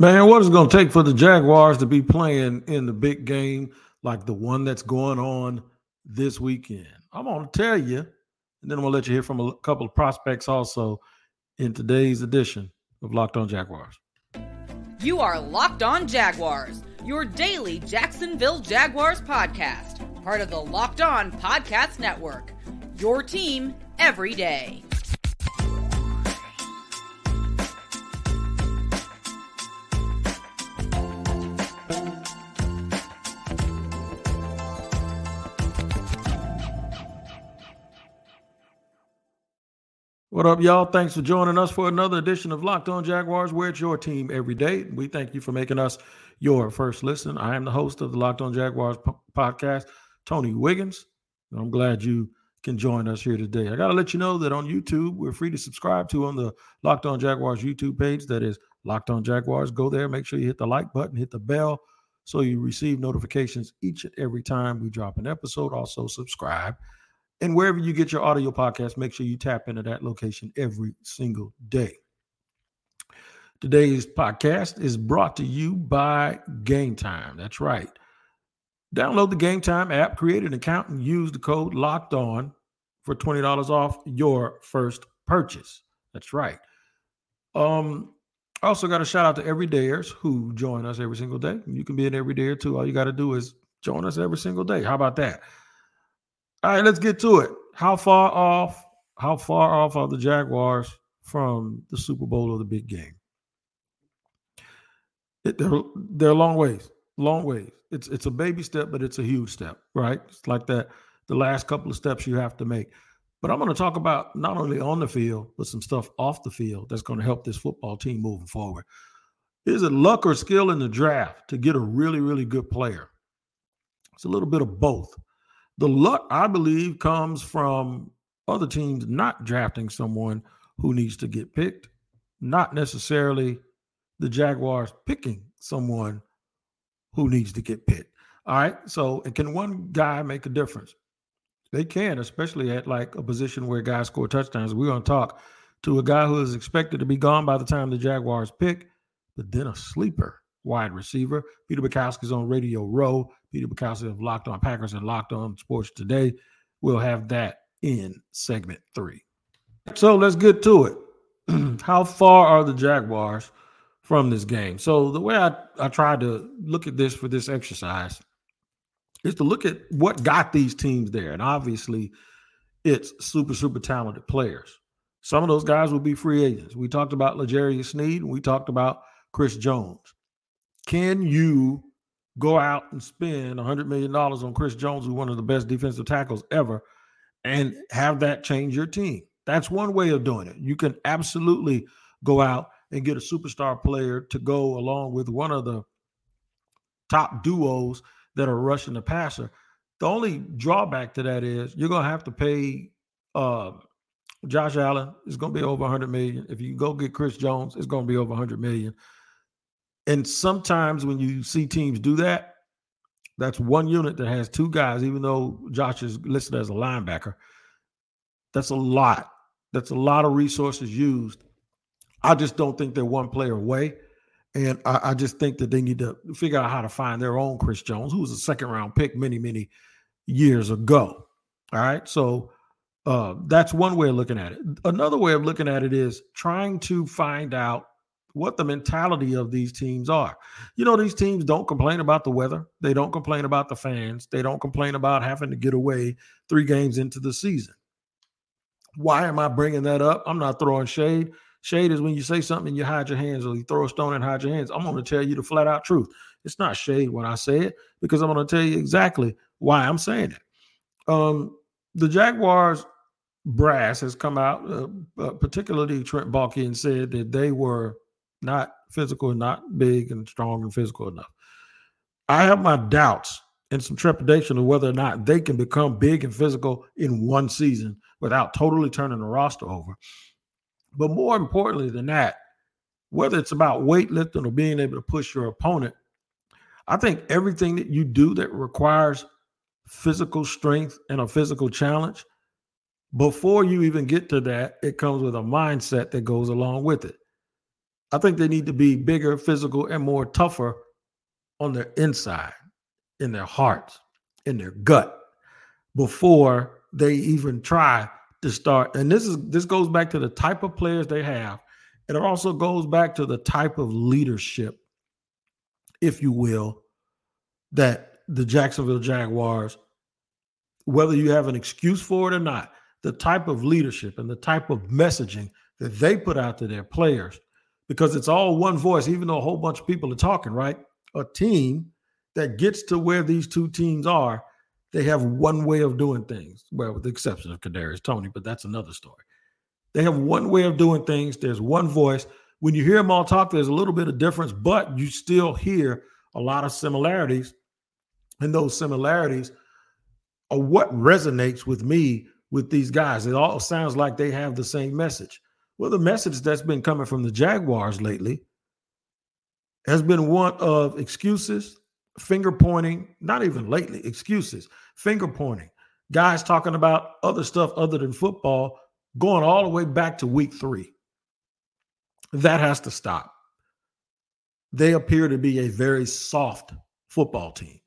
Man, what is it going to take for the Jaguars to be playing in the big game like the one that's going on this weekend? I'm going to tell you, and then I'm going to let you hear from a couple of prospects also in today's edition of Locked On Jaguars. You are Locked On Jaguars, your daily Jacksonville Jaguars podcast, part of the Locked On Podcast Network. Your team every day. What up, y'all? Thanks for joining us for another edition of Locked On Jaguars, where it's your team every day. We thank you for making us your first listen. I am the host of the Locked On Jaguars p- podcast, Tony Wiggins. I'm glad you can join us here today. I got to let you know that on YouTube, we're free to subscribe to on the Locked On Jaguars YouTube page. That is Locked On Jaguars. Go there, make sure you hit the like button, hit the bell so you receive notifications each and every time we drop an episode. Also, subscribe and wherever you get your audio podcast, make sure you tap into that location every single day. Today's podcast is brought to you by Gametime. That's right. Download the Gametime app, create an account, and use the code Locked On for twenty dollars off your first purchase. That's right. Um, also got a shout out to everydayers who join us every single day. You can be an everydayer too. All you got to do is join us every single day. How about that? All right, let's get to it. How far off? How far off are the Jaguars from the Super Bowl or the big game? It, they're they're long ways, long ways. It's it's a baby step, but it's a huge step, right? It's like that. The last couple of steps you have to make. But I'm going to talk about not only on the field, but some stuff off the field that's going to help this football team moving forward. Is it luck or skill in the draft to get a really, really good player? It's a little bit of both. The luck, I believe, comes from other teams not drafting someone who needs to get picked, not necessarily the Jaguars picking someone who needs to get picked. All right. So, and can one guy make a difference? They can, especially at like a position where guys score touchdowns. We're going to talk to a guy who is expected to be gone by the time the Jaguars pick, but then a sleeper wide receiver. Peter Bukowski's on Radio Row. Peter Bukowski of Locked On Packers and Locked On Sports Today. We'll have that in segment three. So let's get to it. How far are the Jaguars from this game? So the way I, I tried to look at this for this exercise is to look at what got these teams there. And obviously, it's super, super talented players. Some of those guys will be free agents. We talked about L'Jarius Sneed, we talked about Chris Jones. Can you go out and spend $100 million on Chris Jones, who's one of the best defensive tackles ever, and have that change your team? That's one way of doing it. You can absolutely go out and get a superstar player to go along with one of the top duos that are rushing the passer. The only drawback to that is you're going to have to pay uh, Josh Allen. It's going to be over 100 million. If you go get Chris Jones, it's going to be over 100 million. And sometimes when you see teams do that, that's one unit that has two guys, even though Josh is listed as a linebacker. That's a lot. That's a lot of resources used. I just don't think they're one player away. And I, I, just think that they need to figure out how to find their own Chris Jones, who was a second round pick many, many years ago. All right. So uh, that's one way of looking at it. Another way of looking at it is trying to find out what the mentality of these teams are. You know, these teams don't complain about the weather. They don't complain about the fans. They don't complain about having to get away three games into the season. Why am I bringing that up? I'm not throwing shade. Shade is when you say something and you hide your hands or you throw a stone and hide your hands. I'm going to tell you the flat out truth. It's not shade when I say it because I'm going to tell you exactly why I'm saying it. Um, the Jaguars brass has come out, uh, uh, particularly Trent Baalke, and said that they were not physical, and not big and strong and physical enough. I have my doubts and some trepidation of whether or not they can become big and physical in one season without totally turning the roster over. But more importantly than that, whether it's about weightlifting or being able to push your opponent, I think everything that you do that requires physical strength and a physical challenge, before you even get to that, it comes with a mindset that goes along with it. I think they need to be bigger, physical, and more tougher on their inside, in their hearts, in their gut, before they even try to start. And this is this goes back to the type of players they have, and it also goes back to the type of leadership, if you will, that the Jacksonville Jaguars, whether you have an excuse for it or not, the type of leadership and the type of messaging that they put out to their players, because it's all one voice, even though a whole bunch of people are talking, right? A team that gets to where these two teams are they have one way of doing things. Well, with the exception of Kadarius Toney, but that's another story. They have one way of doing things. There's one voice. When you hear them all talk, there's a little bit of difference, but you still hear a lot of similarities. And those similarities are what resonates with me with these guys. It all sounds like they have the same message. Well, the message that's been coming from the Jaguars lately has been one of excuses, finger pointing, not even lately, excuses, finger pointing, guys talking about other stuff other than football, going all the way back to week three. That has to stop. They appear to be a very soft football team.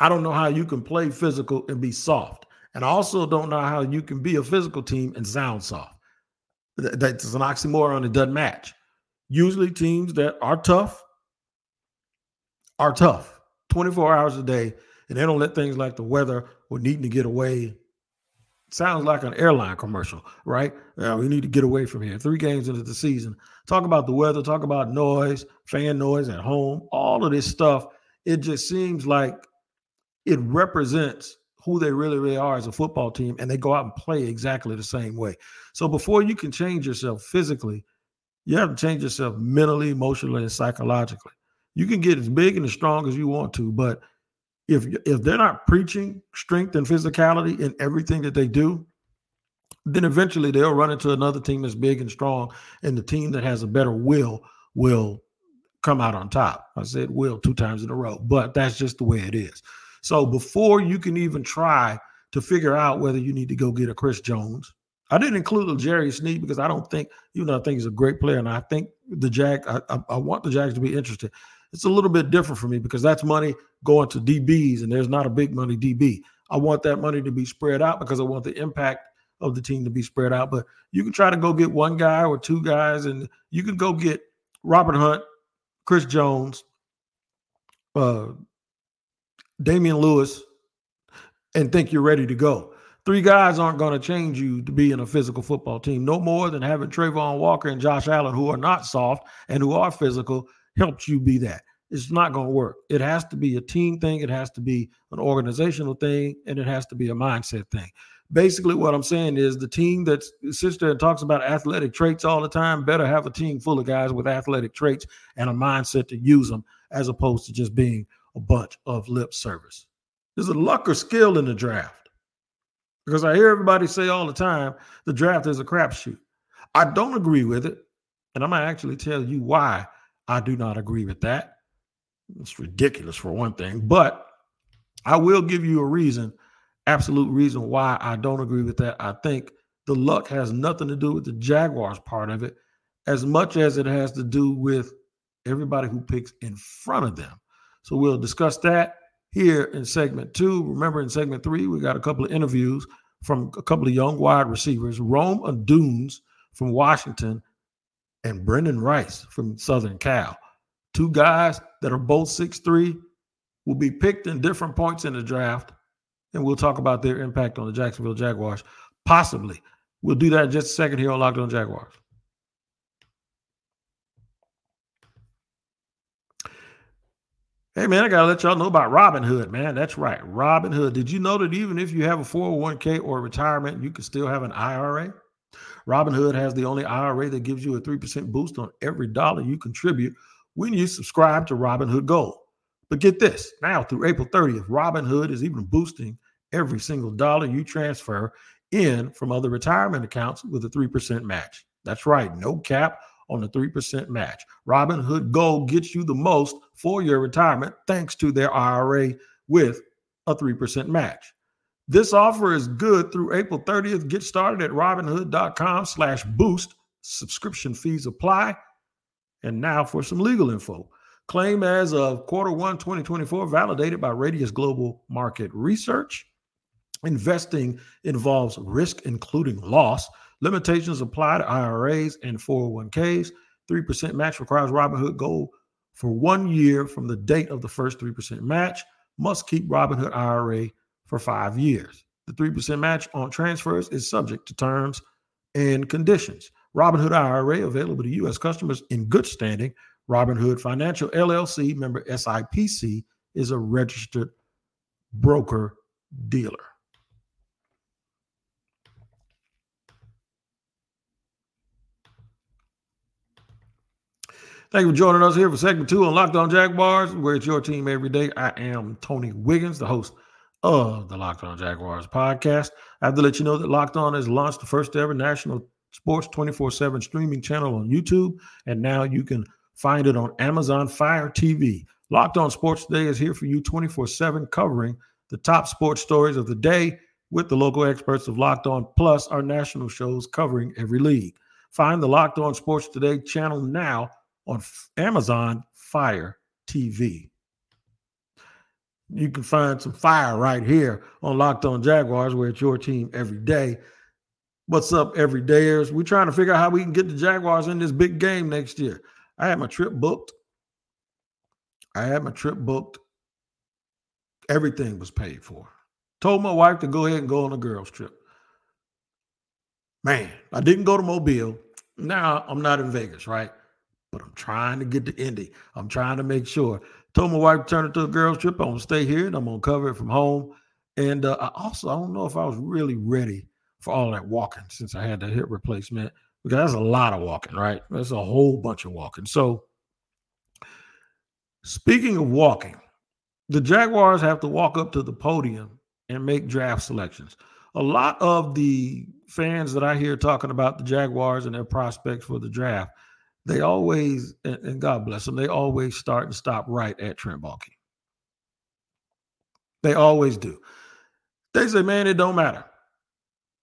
I don't know how you can play physical and be soft. And I also don't know how you can be a physical team and sound soft. That's an oxymoron. It doesn't match. Usually, teams that are tough are tough 24 hours a day, and they don't let things like the weather or needing to get away. Sounds like an airline commercial, right? Uh, we need to get away from here. Three games into the season. Talk about the weather, talk about noise, fan noise at home, all of this stuff. It just seems like it represents who they really, really are as a football team, and they go out and play exactly the same way. So before you can change yourself physically, you have to change yourself mentally, emotionally, and psychologically. You can get as big and as strong as you want to, but if if they're not preaching strength and physicality in everything that they do, then eventually they'll run into another team that's big and strong, and the team that has a better will will come out on top. I said will two times in a row, but that's just the way it is. So before you can even try to figure out whether you need to go get a Chris Jones, I didn't include Jerry Sneed because I don't think, you know, I think he's a great player, and I think the Jag, I, I, I want the Jags to be interested it's a little bit different for me because that's money going to DBs and there's not a big money DB. I want that money to be spread out because I want the impact of the team to be spread out. But you can try to go get one guy or two guys, and you can go get Robert Hunt, Chris Jones, uh, Damien Lewis, and think you're ready to go. Three guys aren't going to change you to be in a physical football team, no more than having Travon Walker and Josh Allen, who are not soft and who are physical, helps you be that. It's not going to work. It has to be a team thing, it has to be an organizational thing, and it has to be a mindset thing. Basically, what I'm saying is the team that sits there and talks about athletic traits all the time better have a team full of guys with athletic traits and a mindset to use them as opposed to just being a bunch of lip service. There's a luck or skill in the draft because I hear everybody say all the time the draft is a crapshoot. I don't agree with it. And I'm going to actually tell you why I do not agree with that. It's ridiculous for one thing, but I will give you a reason, absolute reason why I don't agree with that. I think the luck has nothing to do with the Jaguars part of it as much as it has to do with everybody who picks in front of them. So we'll discuss that here in segment two. Remember, in segment three, we got a couple of interviews from a couple of young wide receivers, Rome Odunze from Washington and Brenden Rice from Southern Cal. Two guys that are both six three will be picked in different points in the draft, and we'll talk about their impact on the Jacksonville Jaguars. Possibly. We'll do that in just a second here on Locked On Jaguars. Hey man, I gotta let y'all know about Robinhood, man. That's right, Robinhood. Did you know that even if you have a 401k or retirement, you can still have an IRA? Robinhood has the only IRA that gives you a 3% boost on every dollar you contribute when you subscribe to Robinhood Gold. But get this now through April 30th, Robinhood is even boosting every single dollar you transfer in from other retirement accounts with a 3% match. That's right, no cap on the 3% match. Robinhood Gold gets you the most for your retirement thanks to their IRA with a 3% match. This offer is good through April 30th. Get started at robinhood.com slash boost. Subscription fees apply. And now for some legal info. Claim as of quarter one 2024, validated by Radius Global Market Research. Investing involves risk, including loss. Limitations apply to IRAs and 401ks. 3% match requires Robinhood Gold for one year from the date of the first 3% match. Must keep Robinhood IRA for five years. The 3% match on transfers is subject to terms and conditions. Robinhood IRA available to U.S. customers in good standing. Robinhood Financial LLC, member SIPC, is a registered broker dealer. Thank you for joining us here for segment two on Locked On Jaguars, where it's your team every day. I am Tony Wiggins, the host of the Locked On Jaguars podcast. I have to let you know that Locked On has launched the first ever national sports 24 7 streaming channel on YouTube, and now you can find it on Amazon Fire TV. Locked On Sports Today is here for you 24 7, covering the top sports stories of the day with the local experts of Locked On, plus our national shows covering every league. Find the Locked On Sports Today channel now on Amazon Fire TV. You can find some fire right here on Locked On Jaguars, where it's your team every day. What's up, every everydayers? We're trying to figure out how we can get the Jaguars in this big game next year. I had my trip booked. I had my trip booked. Everything was paid for. Told my wife to go ahead and go on a girls' trip. Man, I didn't go to Mobile. Now I'm not in Vegas, right? But I'm trying to get to Indy. I'm trying to make sure. Told my wife to turn it to a girls' trip. I'm gonna stay here and I'm gonna cover it from home. And uh, I also I don't know if I was really ready for all that walking since I had the hip replacement because that's a lot of walking, right? That's a whole bunch of walking. So, speaking of walking, the Jaguars have to walk up to the podium and make draft selections. A lot of the fans that I hear talking about the Jaguars and their prospects for the draft they always, and God bless them, they always start and stop right at Trent Baalke. They always do. They say, man, it don't matter.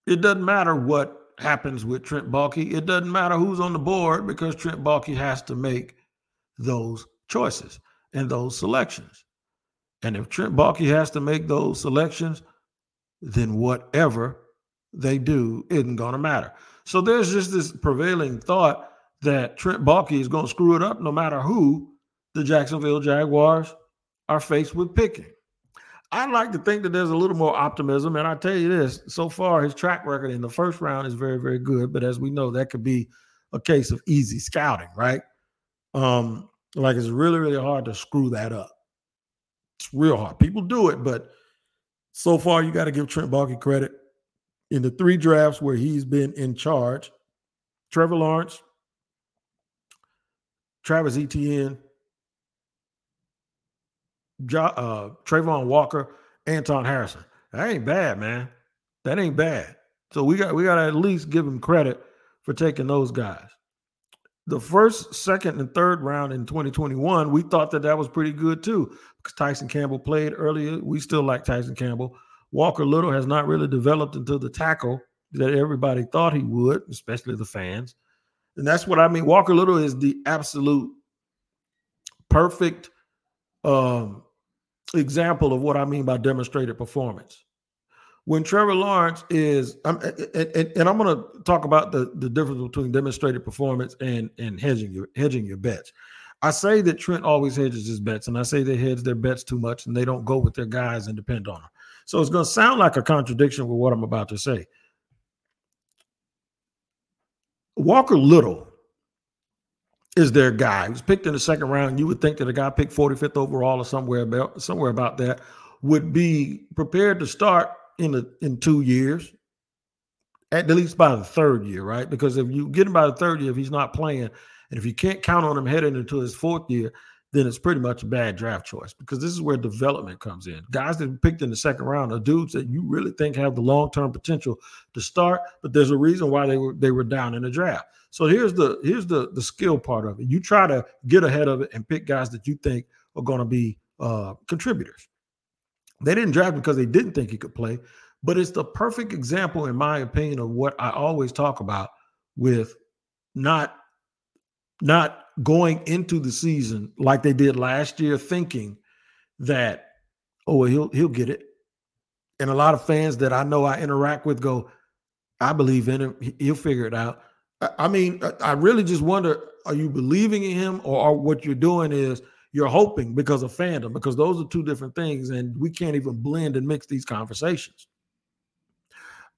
It doesn't matter what happens with Trent Baalke. It doesn't matter who's on the board because Trent Baalke has to make those choices and those selections. And if Trent Baalke has to make those selections, then whatever they do isn't going to matter. So there's just this prevailing thought that Trent Baalke is going to screw it up no matter who the Jacksonville Jaguars are faced with picking. I'd like to think that there's a little more optimism. And I tell you this so far, his track record in the first round is very, very good. But as we know, that could be a case of easy scouting, right? Um, like it's really, really hard to screw that up. It's real hard. People do it, but so far, you got to give Trent Baalke credit. In the three drafts where he's been in charge, Trevor Lawrence, Travis Etienne, jo- uh, Travon Walker, Anton Harrison. That ain't bad, man. That ain't bad. So we got we got to at least give him credit for taking those guys. The first, second, and third round in 2021, we thought that that was pretty good too because Tyson Campbell played earlier. We still like Tyson Campbell. Walker Little has not really developed into the tackle that everybody thought he would, especially the fans. And that's what I mean. Walker Little is the absolute perfect um, example of what I mean by demonstrated performance. When Trevor Lawrence is, I'm, and, and, I'm going to talk about the, the difference between demonstrated performance and and hedging your hedging your bets. I say that Trent always hedges his bets, and I say they hedge their bets too much, and they don't go with their guys and depend on them. So it's going to sound like a contradiction with what I'm about to say. Walker Little is their guy. He was picked in the second round. You would think that a guy picked 45th overall or somewhere about somewhere about that would be prepared to start in a, in two years, at least by the third year, right? Because if you get him by the third year, if he's not playing, and if you can't count on him heading into his fourth year, then it's pretty much a bad draft choice because this is where development comes in. Guys that picked in the second round are dudes that you really think have the long term potential to start, but there's a reason why they were they were down in the draft. So here's the here's the the skill part of it. You try to get ahead of it and pick guys that you think are going to be uh, contributors. They didn't draft because they didn't think he could play, but it's the perfect example, in my opinion, of what I always talk about with not not going into the season like they did last year, thinking that, oh, well, he'll he'll get it. And a lot of fans that I know I interact with go, I believe in him. He'll figure it out. I mean, I really just wonder: Are you believing in him, or what you're doing is you're hoping because of fandom? Because those are two different things, and we can't even blend and mix these conversations.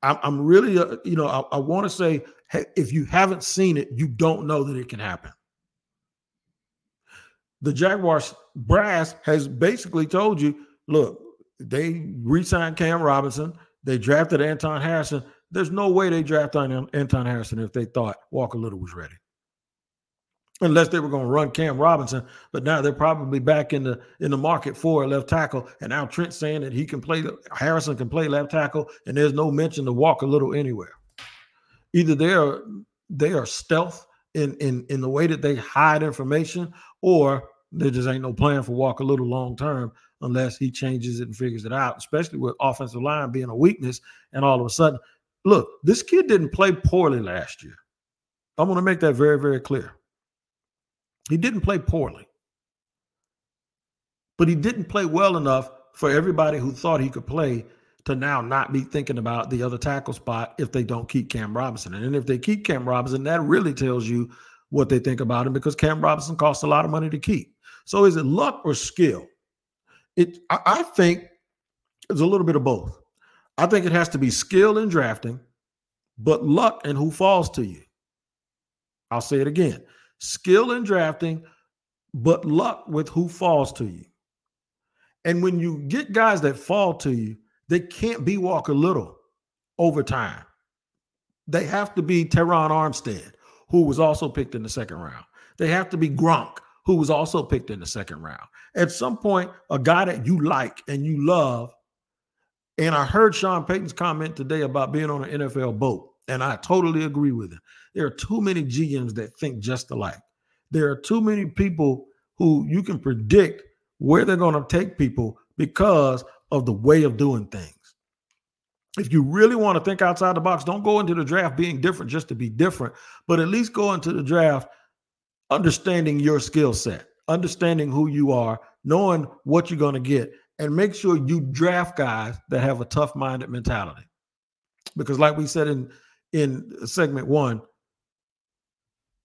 I'm, I'm really, uh, you know, I, I want to say, hey, if you haven't seen it, you don't know that it can happen. The Jaguars brass has basically told you, look, they re-signed Cam Robinson, they drafted Anton Harrison. There's no way they drafted Anton Harrison if they thought Walker Little was ready unless they were going to run Cam Robinson. But now they're probably back in the in the market for a left tackle. And now Trent's saying that he can play Harrison can play left tackle, and there's no mention to Walker Little anywhere. Either they are they are stealth in in in the way that they hide information, or there just ain't no plan for Walker Little long term unless he changes it and figures it out, especially with offensive line being a weakness. And all of a sudden, look, this kid didn't play poorly last year. I'm going to make that very, very clear. He didn't play poorly, but he didn't play well enough for everybody who thought he could play to now not be thinking about the other tackle spot if they don't keep Cam Robinson. And if they keep Cam Robinson, that really tells you what they think about him because Cam Robinson costs a lot of money to keep. So is it luck or skill? It I think it's a little bit of both. I think it has to be skill in drafting, but luck and who falls to you. I'll say it again skill in drafting, but luck with who falls to you. And when you get guys that fall to you, they can't be Walker Little over time. They have to be Terron Armstead, who was also picked in the second round. They have to be Gronk, who was also picked in the second round. At some point, a guy that you like and you love. And I heard Sean Payton's comment today about being on an NFL boat, and I totally agree with him. There are too many GMs that think just alike. There are too many people who you can predict where they're going to take people because of the way of doing things. If you really want to think outside the box, don't go into the draft being different just to be different, but at least go into the draft understanding your skill set, understanding who you are, knowing what you're going to get, and make sure you draft guys that have a tough minded mentality. Because, like we said in in segment one,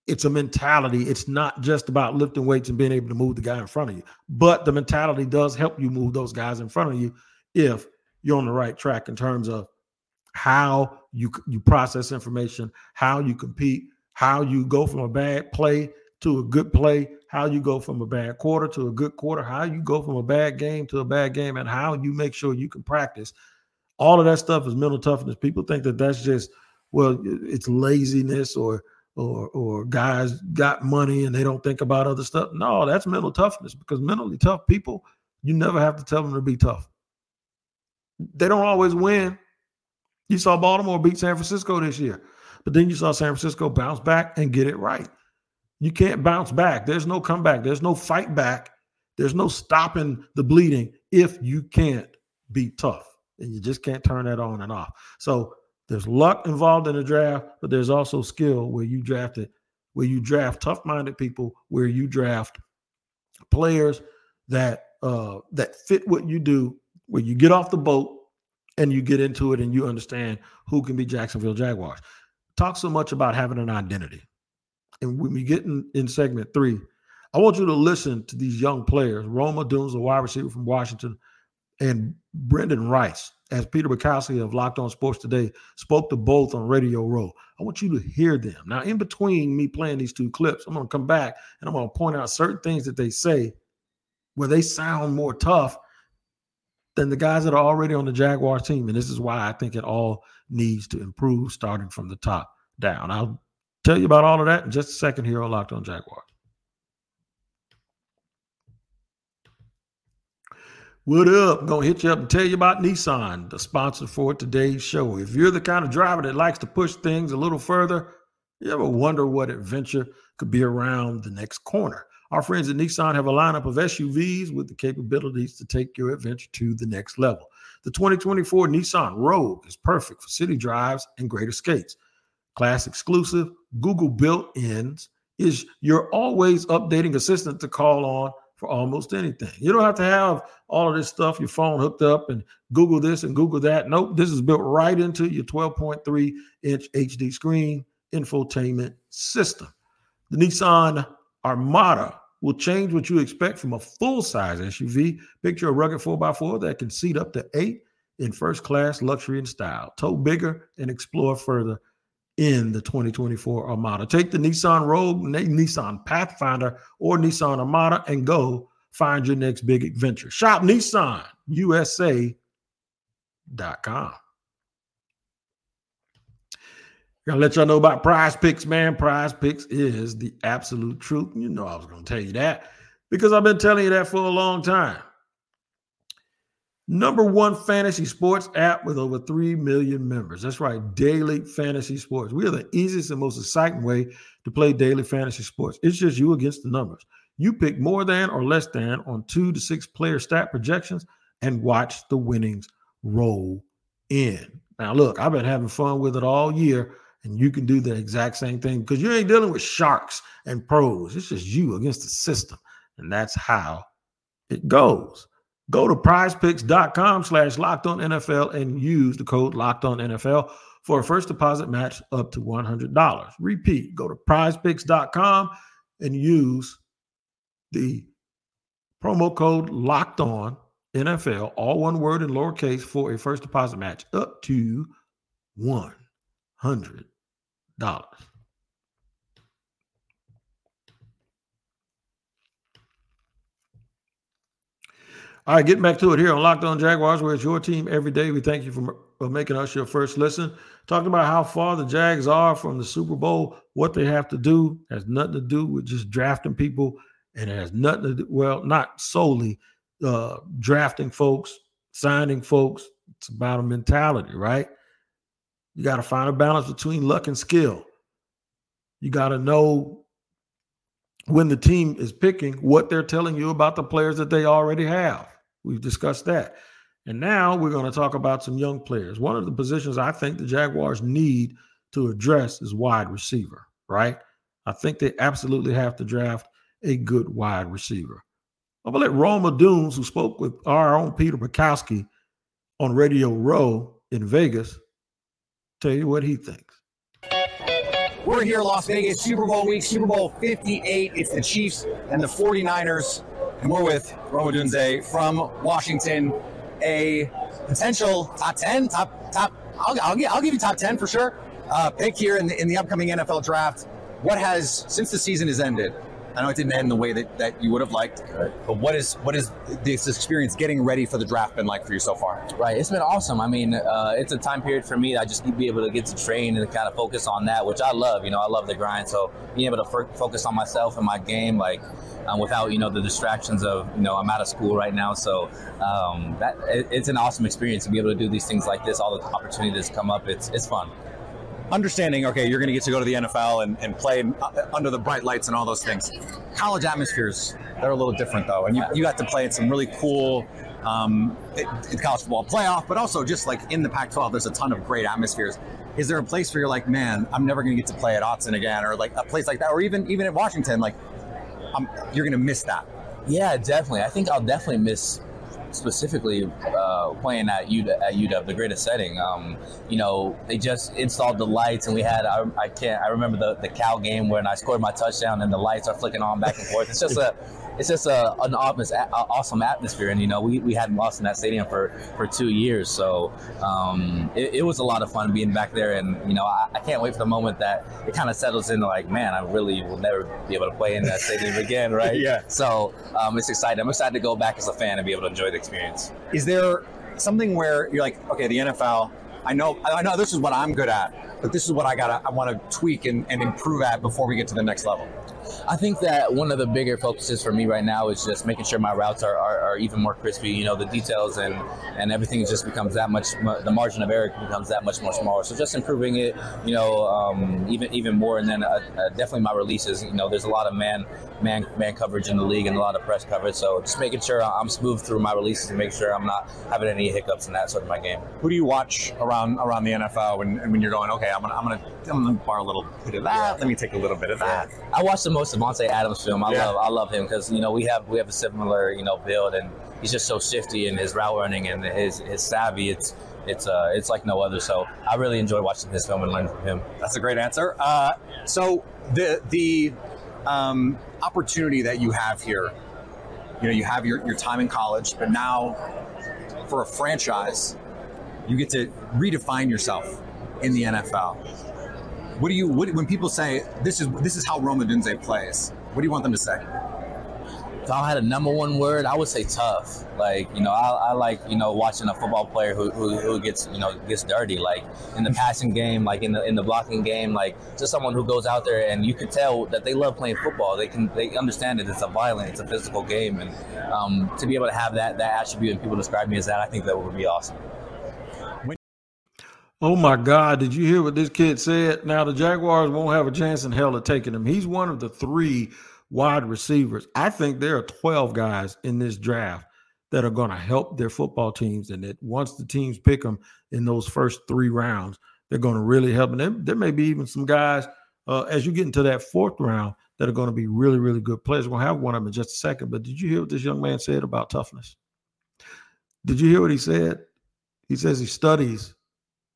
it's a mentality. It's not just about lifting weights and being able to move the guy in front of you, but the mentality does help you move those guys in front of you if you're on the right track in terms of how you you process information, how you compete, how you go from a bad play to a good play, how you go from a bad quarter to a good quarter, how you go from a bad game to a bad game, and how you make sure you can practice. All of that stuff is mental toughness. People think that that's just well, it's laziness or or or guys got money and they don't think about other stuff. No, that's mental toughness because mentally tough people, you never have to tell them to be tough. They don't always win. You saw Baltimore beat San Francisco this year, but then you saw San Francisco bounce back and get it right. You can't bounce back. There's no comeback. There's no fight back. There's no stopping the bleeding if you can't be tough. And you just can't turn that on and off. So there's luck involved in the draft, but there's also skill where you draft it, where you draft tough-minded people, where you draft players that uh, that fit what you do, where you get off the boat and you get into it and you understand who can be Jacksonville Jaguars. Talk so much about having an identity. And when we get in, in segment three, I want you to listen to these young players. Rome Odunze, a wide receiver from Washington, and Brenden Rice as Peter Bukowski of Locked On Sports Today spoke to both on Radio Row. I want you to hear them. Now, in between me playing these two clips, I'm going to come back and I'm going to point out certain things that they say where they sound more tough than the guys that are already on the Jaguars team. And this is why I think it all needs to improve starting from the top down. I'll tell you about all of that in just a second here on Locked On Jaguar. What up? I'm gonna hit you up and tell you about Nissan, the sponsor for today's show. If you're the kind of driver that likes to push things a little further, you ever wonder what adventure could be around the next corner? Our friends at Nissan have a lineup of SUVs with the capabilities to take your adventure to the next level. The 2024 Nissan Rogue is perfect for city drives and great escapes. Class exclusive, Google built ins is your always updating assistant to call on for almost anything. You don't have to have all of this stuff, your phone hooked up and Google this and Google that. Nope, this is built right into your 12.3 inch HD screen infotainment system. The Nissan Armada will change what you expect from a full size SUV. Picture a rugged 4x4 that can seat up to eight in first class luxury and style. Tow bigger and explore further in the 2024 Armada. Take the Nissan Rogue, Nissan Pathfinder, or Nissan Armada and go find your next big adventure. Shop Nissan USA.com. Gotta let y'all know about PrizePicks, man. PrizePicks is the absolute truth. You know I was gonna tell you that because I've been telling you that for a long time. Number one fantasy sports app with over 3 million members. That's right, daily fantasy sports. We are the easiest and most exciting way to play daily fantasy sports. It's just you against the numbers. You pick more than or less than on two to six player stat projections and watch the winnings roll in. Now, look, I've been having fun with it all year, and you can do the exact same thing because you ain't dealing with sharks and pros. It's just you against the system. And that's how it goes. Go to prizepicks.com slash locked on NFL and use the code locked on NFL for a first deposit match up to $100. Repeat, go to prizepicks.com and use the promo code locked on NFL, all one word in lowercase, for a first deposit match up to $100. All right, getting back to it here on Locked On Jaguars, where it's your team every day. We thank you for, for making us your first listen. Talking about how far the Jags are from the Super Bowl, what they have to do has nothing to do with just drafting people, and it has nothing to do, well, not solely uh, drafting folks, signing folks. It's about a mentality, right? You got to find a balance between luck and skill. You got to know when the team is picking what they're telling you about the players that they already have. We've discussed that. And now we're going to talk about some young players. One of the positions I think the Jaguars need to address is wide receiver, right? I think they absolutely have to draft a good wide receiver. I'm going to let Rome Odunze, who spoke with our own Peter Bukowski on Radio Row in Vegas, tell you what he thinks. We're here, Las Vegas, Super Bowl week, Super Bowl 58. It's the Chiefs and the 49ers and we're with Rome Odunze from Washington, a potential top 10, top, top, I'll, I'll, I'll give you top 10 for sure, uh, pick here in the, in the upcoming NFL draft. What has, since the season has ended, I know it didn't end the way that, that you would have liked, but what is what is this experience getting ready for the draft been like for you so far? Right, it's been awesome. I mean, uh, it's a time period for me. I just need to be able to get to train and kind of focus on that, which I love. You know, I love the grind. So being able to f- focus on myself and my game, like um, without you know the distractions of you know I'm out of school right now. So um, that it, it's an awesome experience to be able to do these things like this. All the opportunities come up. It's it's fun understanding, okay, you're going to get to go to the NFL and, and play uh, under the bright lights and all those things. College atmospheres, they're a little different though. And you, you got to play in some really cool um, college football playoff, but also just like in the Pac 12, there's a ton of great atmospheres. Is there a place where you're like, man, I'm never going to get to play at Autzen again, or like a place like that, or even even at Washington, like I'm, you're going to miss that? Yeah, definitely. I think I'll definitely miss specifically uh, playing at UW, at UW, the greatest setting. Um, you know, they just installed the lights, and we had I, I, can't I remember the the Cal game when I scored my touchdown, and the lights are flicking on back and forth. It's just a it's just a, an awesome atmosphere. And you know, we, we hadn't lost in that stadium for, for two years, so um, it, it, was a lot of fun being back there. And you know, I, I can't wait for the moment that it kind of settles into like, man, I really will never be able to play in that stadium again, right? yeah. So um, it's exciting. I'm excited to go back as a fan and be able to enjoy the experience. Is there something where you're like, okay, the NFL I know I know this is what I'm good at, but this is what I got I want to tweak and, and improve at before we get to the next level. I think that one of the bigger focuses for me right now is just making sure my routes are, are, are, even more crispy. You know, the details and and everything just becomes that much. The margin of error becomes that much more smaller. So just improving it, you know, um, even even more. And then uh, uh, definitely my releases. You know, there's a lot of man man man coverage in the league and a lot of press coverage. So just making sure I'm smooth through my releases and make sure I'm not having any hiccups in that sort of my game. Who do you watch around around the NFL when when you're going? Okay, I'm I'm gonna I'm gonna borrow a little bit of that. Let me take a little bit of that. I watched the most Davante Adams film. I love I love him because you know we have we have a similar you know build and he's just so shifty in his route running and his his savvy. It's it's uh it's like no other. So I really enjoy watching his film and learning from him. That's a great answer. Uh, so the the um, opportunity that you have here, you know, you have your, your time in college, but now for a franchise, you get to redefine yourself in the NFL. What do you what, when people say this is this is how Rome Odunze plays? What do you want them to say? If I had a number one word, I would say tough. Like you know, I, I like you know watching a football player who, who, who gets you know gets dirty. Like in the passing game, like in the in the blocking game, like just someone who goes out there and you can tell that they love playing football. They can they understand that it's a violent, it's a physical game, and um, to be able to have that that attribute and people describe me as that, I think that would be awesome. Oh my God, did you hear what this kid said? Now the Jaguars won't have a chance in hell of taking him. He's one of the three wide receivers. I think there are 12 guys in this draft that are going to help their football teams. And that once the teams pick them in those first three rounds, they're going to really help. And there, there may be even some guys uh, as you get into that fourth round that are going to be really, really good players. We're going to have one of them in just a second. But did you hear what this young man said about toughness? Did you hear what he said? He says he studies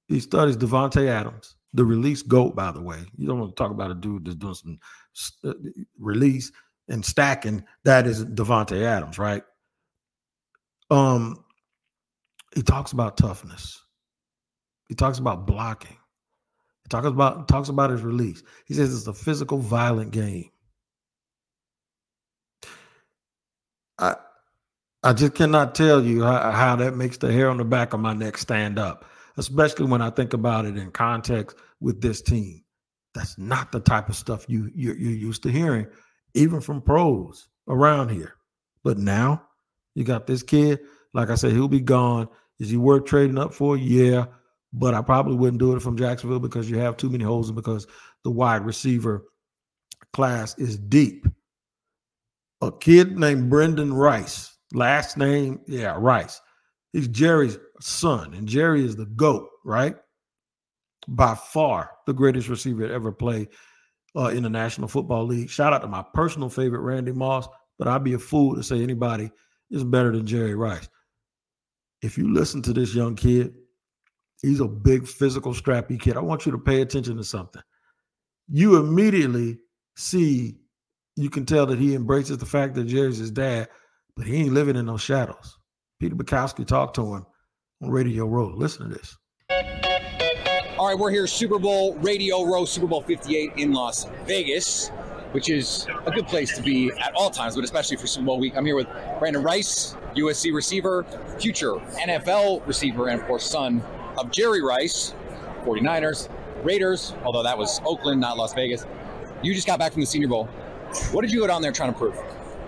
he studies Davante Adams, the release goat. By the way, you don't want to talk about a dude that's doing some uh, release and stacking. That is Davante Adams, right? Um, he talks about toughness. He talks about blocking. He talks about talks about his release. He says it's a physical, violent game. I I just cannot tell you how, how that makes the hair on the back of my neck stand up especially when I think about it in context with this team. That's not the type of stuff you you're, you're, used to hearing, even from pros around here. But now you got this kid. Like I said, he'll be gone. Is he worth trading up for? Yeah, but I probably wouldn't do it from Jacksonville because you have too many holes and because the wide receiver class is deep. A kid named Brenden Rice, last name, yeah, Rice. He's Jerry's son, and Jerry is the GOAT, right? By far the greatest receiver to ever play uh, in the National Football League. Shout out to my personal favorite, Randy Moss, but I'd be a fool to say anybody is better than Jerry Rice. If you listen to this young kid, he's a big physical, strappy kid. I want you to pay attention to something. You immediately see, you can tell that he embraces the fact that Jerry's his dad, but he ain't living in those shadows. Peter Bukowski talked to him on Radio Row. Listen to this. All right, we're here, Super Bowl Radio Row, Super Bowl 58 in Las Vegas, which is a good place to be at all times, but especially for Super Bowl week. I'm here with Brenden Rice, USC receiver, future NFL receiver, and of course, son of Jerry Rice, 49ers, Raiders, although that was Oakland, not Las Vegas. You just got back from the Senior Bowl. What did you go down there trying to prove?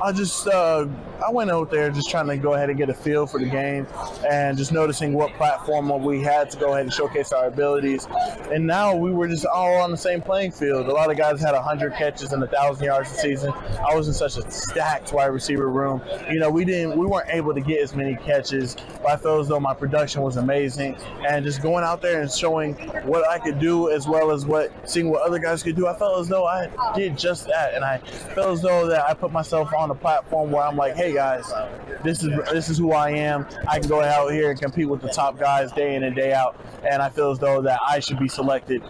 I just uh, I went out there just trying to go ahead and get a feel for the game and just noticing what platform we had to go ahead and showcase our abilities. And now we were just all on the same playing field. A lot of guys had 100 catches and 1,000 yards a season. I was in such a stacked wide receiver room. You know, we didn't we weren't able to get as many catches, but I felt as though my production was amazing. And just going out there and showing what I could do as well as what seeing what other guys could do, I felt as though I did just that. And I felt as though that I put myself on a platform where I'm like, hey guys, this is this is who I am. I can go out here and compete with the top guys day in and day out. And I feel as though that I should be selected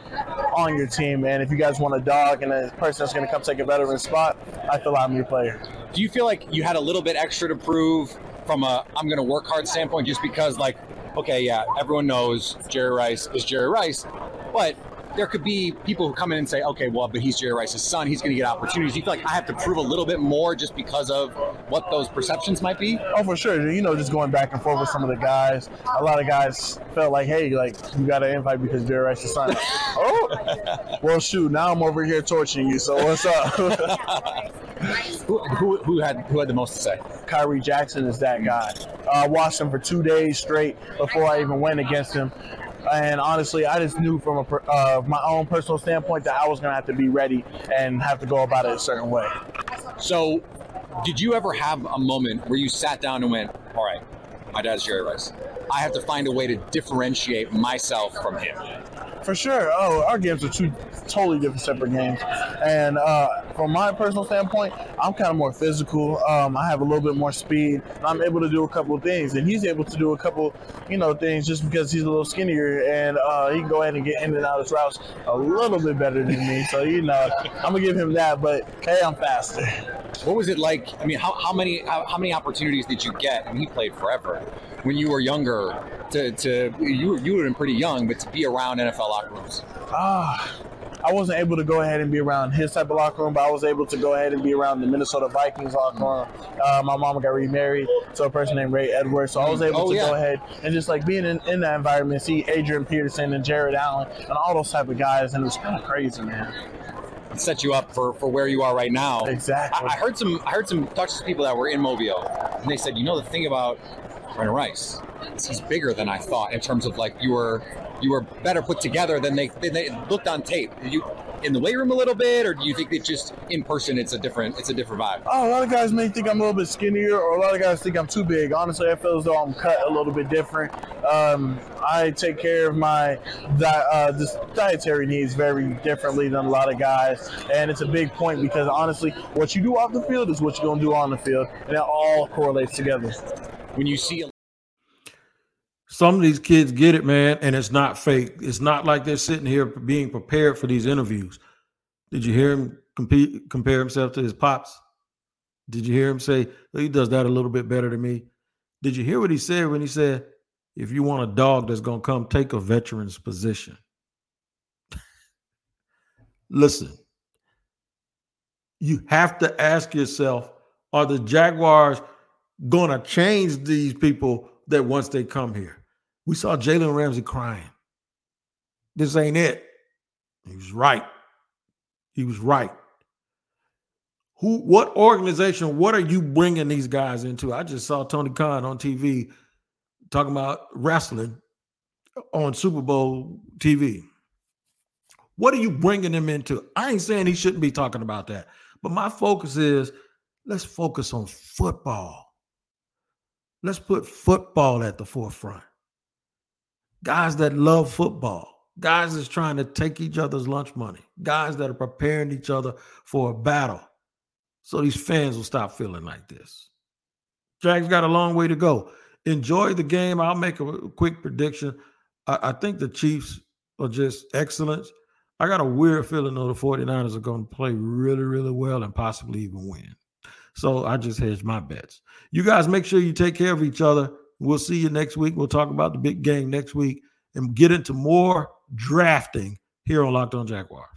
on your team. And if you guys want a dog and a person that's going to come take a veteran spot, I feel I'm your player. Do you feel like you had a little bit extra to prove from a I'm going to work hard standpoint just because, like, okay, yeah, everyone knows Jerry Rice is Jerry Rice, but there could be people who come in and say, okay, well, but he's Jerry Rice's son. He's going to get opportunities. You feel like I have to prove a little bit more just because of what those perceptions might be? Oh, for sure. You know, just going back and forth with some of the guys. A lot of guys felt like, hey, like you got an invite because Jerry Rice's son. oh, well, shoot. Now I'm over here torturing you. So what's up? who, who, who had who had the most to say? Kyrie Jackson is that guy. I uh, watched him for two days straight before I even went against him. And honestly, I just knew from a, uh, my own personal standpoint that I was going to have to be ready and have to go about it a certain way. So, did you ever have a moment where you sat down and went, "All right, my dad's Jerry Rice. I have to find a way to differentiate myself from him." For sure. Oh, our games are two totally different separate games. And uh, from my personal standpoint, I'm kind of more physical. Um, I have a little bit more speed. I'm able to do a couple of things, and he's able to do a couple, you know, things just because he's a little skinnier and uh, he can go ahead and get in and out of his routes a little bit better than me. So you know, I'm gonna give him that. But hey, I'm faster. What was it like? I mean, how, how many how, how many opportunities did you get? And he played forever when you were younger. To, to you you would have been pretty young, but to be around NFL locker rooms. Ah. I wasn't able to go ahead and be around his type of locker room, but I was able to go ahead and be around the Minnesota Vikings locker room. Uh, my mom got remarried to a person named Ray Edwards, so I was able Oh, to yeah. go ahead and just like being in, in that environment, see Adrian Peterson and Jared Allen and all those type of guys, and it was kind of crazy, man. It set you up for, for where you are right now. Exactly. I, I heard some I heard some talk to people that were in Mobile, and they said, you know, the thing about Rice he's bigger than I thought in terms of like you were you were better put together than they than they looked on tape. Did you in the weight room a little bit, or do you think that just in person it's a different it's a different vibe? Oh, a lot of guys may think I'm a little bit skinnier, or a lot of guys think I'm too big. Honestly, I feel as though I'm cut a little bit different. Um, I take care of my di- uh, dietary needs very differently than a lot of guys, and it's a big point because honestly, what you do off the field is what you're gonna do on the field, and it all correlates together. When you see a Some of these kids get it, man, and it's not fake. It's not like they're sitting here being prepared for these interviews. Did you hear him compete, compare himself to his pops? Did you hear him say "Well, he does that a little bit better than me? Did you hear what he said when he said, "If you want a dog that's gonna come take a veteran's position"? Listen, you have to ask yourself: Are the Jaguars gonna change these people that once they come here? We saw Jalen Ramsey crying. This ain't it. He was right. He was right. Who? What organization? What are you bringing these guys into? I just saw Tony Khan on TV talking about wrestling on Super Bowl TV. What are you bringing them into? I ain't saying he shouldn't be talking about that, but my focus is let's focus on football. Let's put football at the forefront. Guys that love football, guys that's trying to take each other's lunch money, guys that are preparing each other for a battle. So these fans will stop feeling like this. Jags got a long way to go. Enjoy the game. I'll make a quick prediction. I, I think the Chiefs are just excellent. I got a weird feeling though the 49ers are going to play really, really well and possibly even win. So I just hedge my bets. You guys make sure you take care of each other. We'll see you next week. We'll talk about the big game next week and get into more drafting here on Locked On Jaguars.